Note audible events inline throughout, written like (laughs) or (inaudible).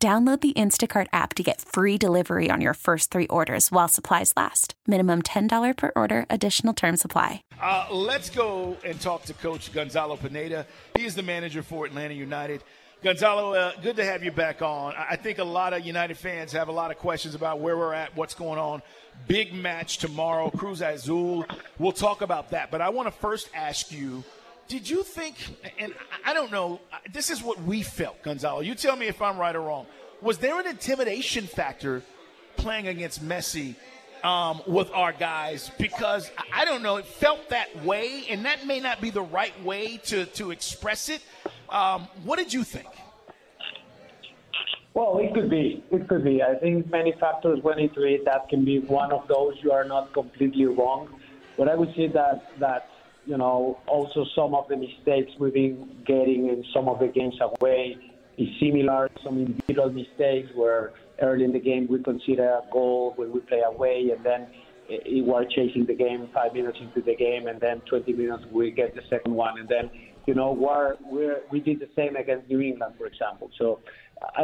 Download the Instacart app to get free delivery on your first three orders while supplies last. Minimum $10 per order, additional term supply. Uh, let's go and talk to Coach Gonzalo Pineda. He is the manager for Atlanta United. Gonzalo, uh, good to have you back on. I think a lot of United fans have a lot of questions about where we're at, what's going on. Big match tomorrow, Cruz Azul. We'll talk about that. But I want to first ask you did you think, and I don't know, this is what we felt, Gonzalo. You tell me if I'm right or wrong. Was there an intimidation factor playing against Messi um, with our guys? Because I don't know, it felt that way, and that may not be the right way to, to express it. Um, what did you think? Well, it could be. It could be. I think many factors went into it. That can be one of those. You are not completely wrong. But I would say that that you know, also some of the mistakes we've been getting in some of the games away is similar. Some individual mistakes where early in the game we consider a goal when we play away, and then we are chasing the game five minutes into the game, and then 20 minutes we get the second one, and then you know we're, we're we did the same against New England, for example. So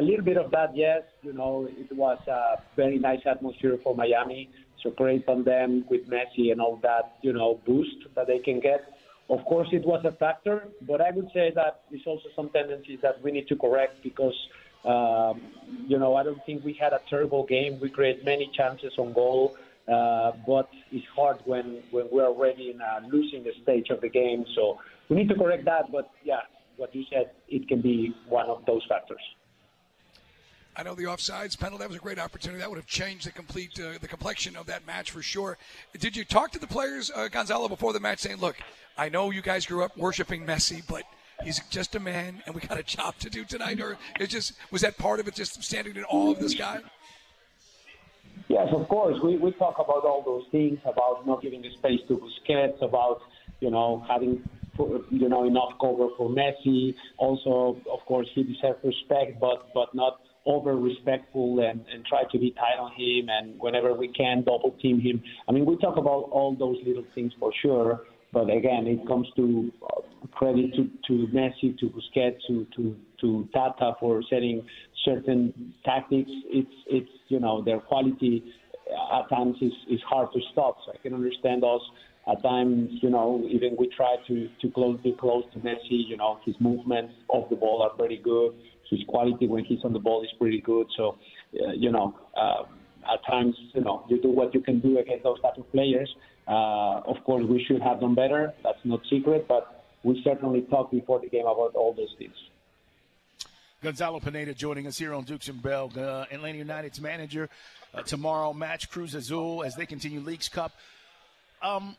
a little bit of that, yes. You know, it was a very nice atmosphere for Miami so great on them with Messi and all that, you know, boost that they can get. Of course, it was a factor, but I would say that there's also some tendencies that we need to correct because, um, you know, I don't think we had a terrible game. We create many chances on goal, uh, but it's hard when, when we're already in a losing stage of the game. So we need to correct that. But yeah, what you said, it can be one of those factors. I know the offsides penalty. That was a great opportunity. That would have changed the complete uh, the complexion of that match for sure. Did you talk to the players, uh, Gonzalo, before the match, saying, "Look, I know you guys grew up worshiping Messi, but he's just a man, and we got a job to do tonight"? Or it just was that part of it, just standing in awe of this guy? Yes, of course. We we talk about all those things about not giving the space to Busquets, about you know having you know enough cover for Messi. Also, of course, he deserves respect, but but not over respectful and, and try to be tight on him and whenever we can double team him. I mean, we talk about all those little things for sure, but again, it comes to uh, credit to, to Messi, to Busquets, to, to, to Tata for setting certain tactics. It's, it's you know, their quality at times is hard to stop. So I can understand us at times, you know, even we try to, to close, be close to Messi, you know, his movements off the ball are very good his quality when he's on the ball is pretty good. So, uh, you know, uh, at times, you know, you do what you can do against those type of players. Uh, of course, we should have done better. That's not secret, but we certainly talked before the game about all those things. Gonzalo Pineda joining us here on Dukes and Bell, uh, Atlanta United's manager. Uh, tomorrow, match Cruz Azul as they continue Leagues Cup. Um,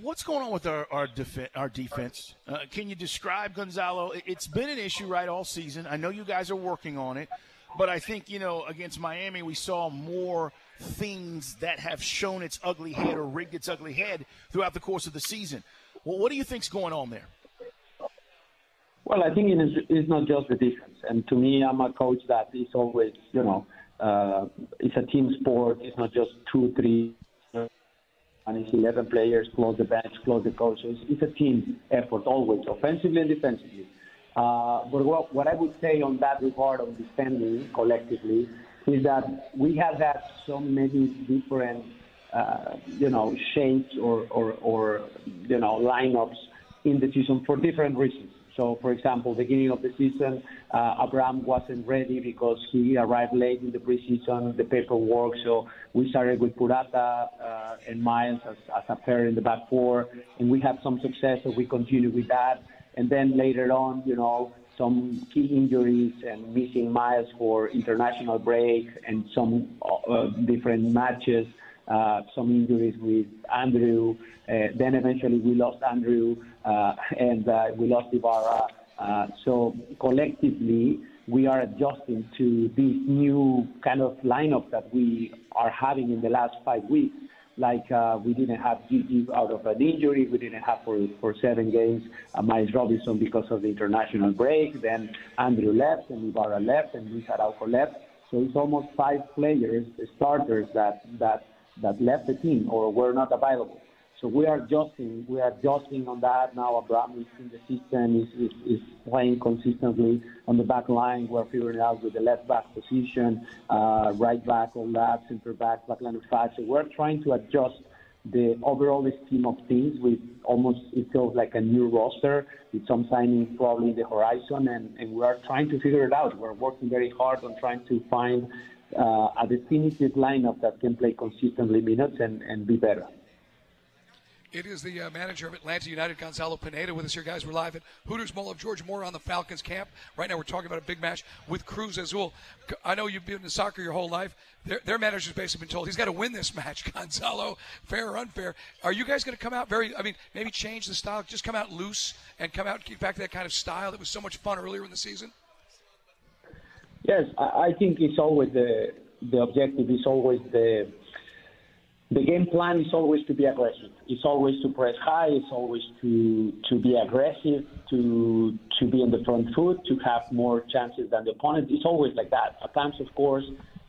what's going on with our our, def- our defense? Uh, can you describe Gonzalo? It's been an issue right all season. I know you guys are working on it, but I think you know against Miami we saw more things that have shown its ugly head or rigged its ugly head throughout the course of the season. Well, what do you think's going on there? Well, I think it's not just the defense, and to me, I'm a coach that is always, you know, uh, it's a team sport. It's not just two, three and it's 11 players plus the bench plus the coaches. It's a team effort always, offensively and defensively. Uh, but what, what I would say on that regard of defending collectively is that we have had so many different, uh, you know, shapes or, or, or, you know, lineups in the season for different reasons. So, for example, beginning of the season, uh, Abram wasn't ready because he arrived late in the preseason, the paperwork. So we started with Purata uh, and Miles as, as a pair in the back four, and we had some success. So we continued with that. And then later on, you know, some key injuries and missing Miles for international break and some uh, different matches. Uh, some injuries with Andrew. Uh, then eventually we lost Andrew uh, and uh, we lost Ibarra. Uh, so collectively, we are adjusting to this new kind of lineup that we are having in the last five weeks. Like we didn't have Gigi out of an injury, we didn't have for for seven games uh, Miles Robinson because of the international break. Then Andrew left, and Ibarra left, and Luiz Araújo left. So it's almost five players, starters that that that left the team or were not available. So we are adjusting. We are adjusting on that now. Abram is in the system. Is, is, is playing consistently on the back line. We're figuring out with the left back position, uh, right back, all that, center back, back line of five. So we're trying to adjust the overall scheme of things with almost it feels like a new roster with some signings probably in the horizon, and, and we are trying to figure it out. We're working very hard on trying to find uh, a definitive lineup that can play consistently minutes and, and be better. It is the uh, manager of Atlanta United, Gonzalo Pineda, with us here, guys. We're live at Hooters Mall of George Moore on the Falcons camp. Right now, we're talking about a big match with Cruz Azul. I know you've been in soccer your whole life. Their, their manager's basically been told he's got to win this (laughs) match, Gonzalo, fair or unfair. Are you guys going to come out very, I mean, maybe change the style, just come out loose and come out get back to that kind of style that was so much fun earlier in the season? Yes, I think it's always the, the objective is always the the game plan is always to be aggressive. It's always to press high. It's always to to be aggressive, to to be on the front foot, to have more chances than the opponent. It's always like that. At times, of course,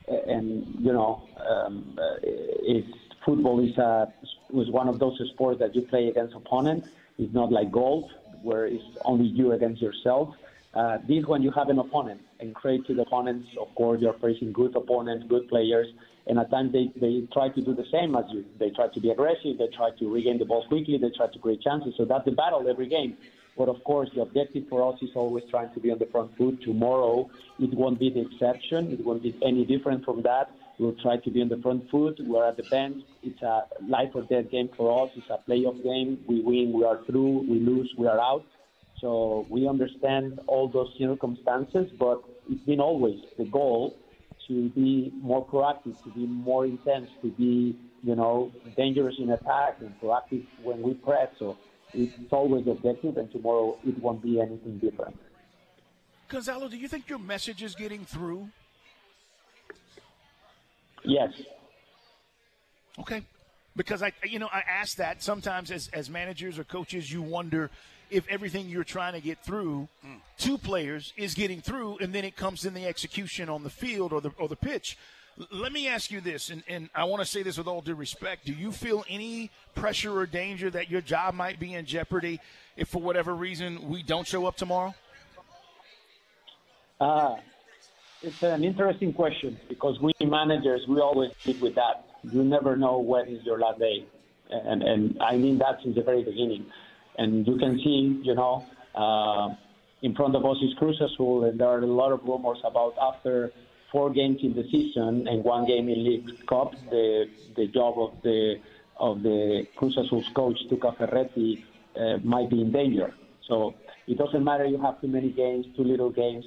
and you know, um, uh, it's football is a was one of those sports that you play against opponents. It's not like golf where it's only you against yourself. Uh, this when you have an opponent and creative opponents. Of course, you're facing good opponents, good players and at times they, they try to do the same as you. They try to be aggressive, they try to regain the ball quickly, they try to create chances. So that's the battle every game. But of course, the objective for us is always trying to be on the front foot. Tomorrow, it won't be the exception. It won't be any different from that. We'll try to be on the front foot. We're at the bench. It's a life or death game for us. It's a playoff game. We win, we are through. We lose, we are out. So we understand all those circumstances, but it's been always the goal to be more proactive, to be more intense, to be, you know, dangerous in attack and proactive when we press. So it's always objective, and tomorrow it won't be anything different. Gonzalo, do you think your message is getting through? Yes. Okay. Because I, you know, I ask that sometimes as, as managers or coaches, you wonder if everything you're trying to get through mm. to players is getting through, and then it comes in the execution on the field or the or the pitch. Let me ask you this, and, and I want to say this with all due respect. Do you feel any pressure or danger that your job might be in jeopardy if, for whatever reason, we don't show up tomorrow? Uh, it's an interesting question because we managers, we always deal with that. You never know when is your last day. And, and I mean that since the very beginning. And you can see, you know, uh, in front of us is Cruz Azul, and there are a lot of rumors about after four games in the season and one game in League Cup, the the job of the of the Cruz Azul's coach Tuca Ferretti uh, might be in danger. So it doesn't matter you have too many games, too little games.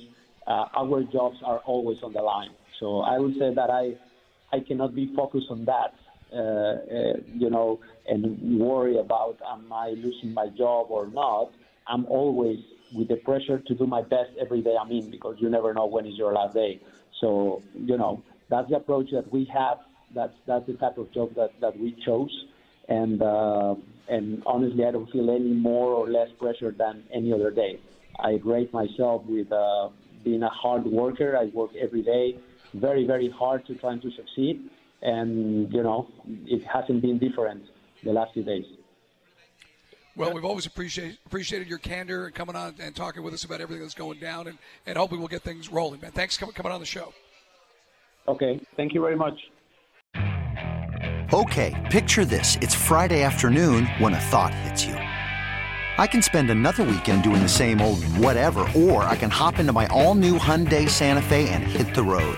Uh, our jobs are always on the line. So I would say that I I cannot be focused on that. Uh, uh, you know, and worry about am I losing my job or not. I'm always with the pressure to do my best every day I'm in because you never know when is your last day. So, you know, that's the approach that we have. That's that's the type of job that, that we chose. And uh, and honestly, I don't feel any more or less pressure than any other day. I rate myself with uh, being a hard worker. I work every day, very very hard to trying to succeed and you know it hasn't been different the last few days. Well, we've always appreciated appreciated your candor and coming on and talking with us about everything that's going down, and, and hopefully we'll get things rolling, man. Thanks for coming on the show. Okay, thank you very much. Okay, picture this: it's Friday afternoon when a thought hits you. I can spend another weekend doing the same old whatever, or I can hop into my all-new Hyundai Santa Fe and hit the road.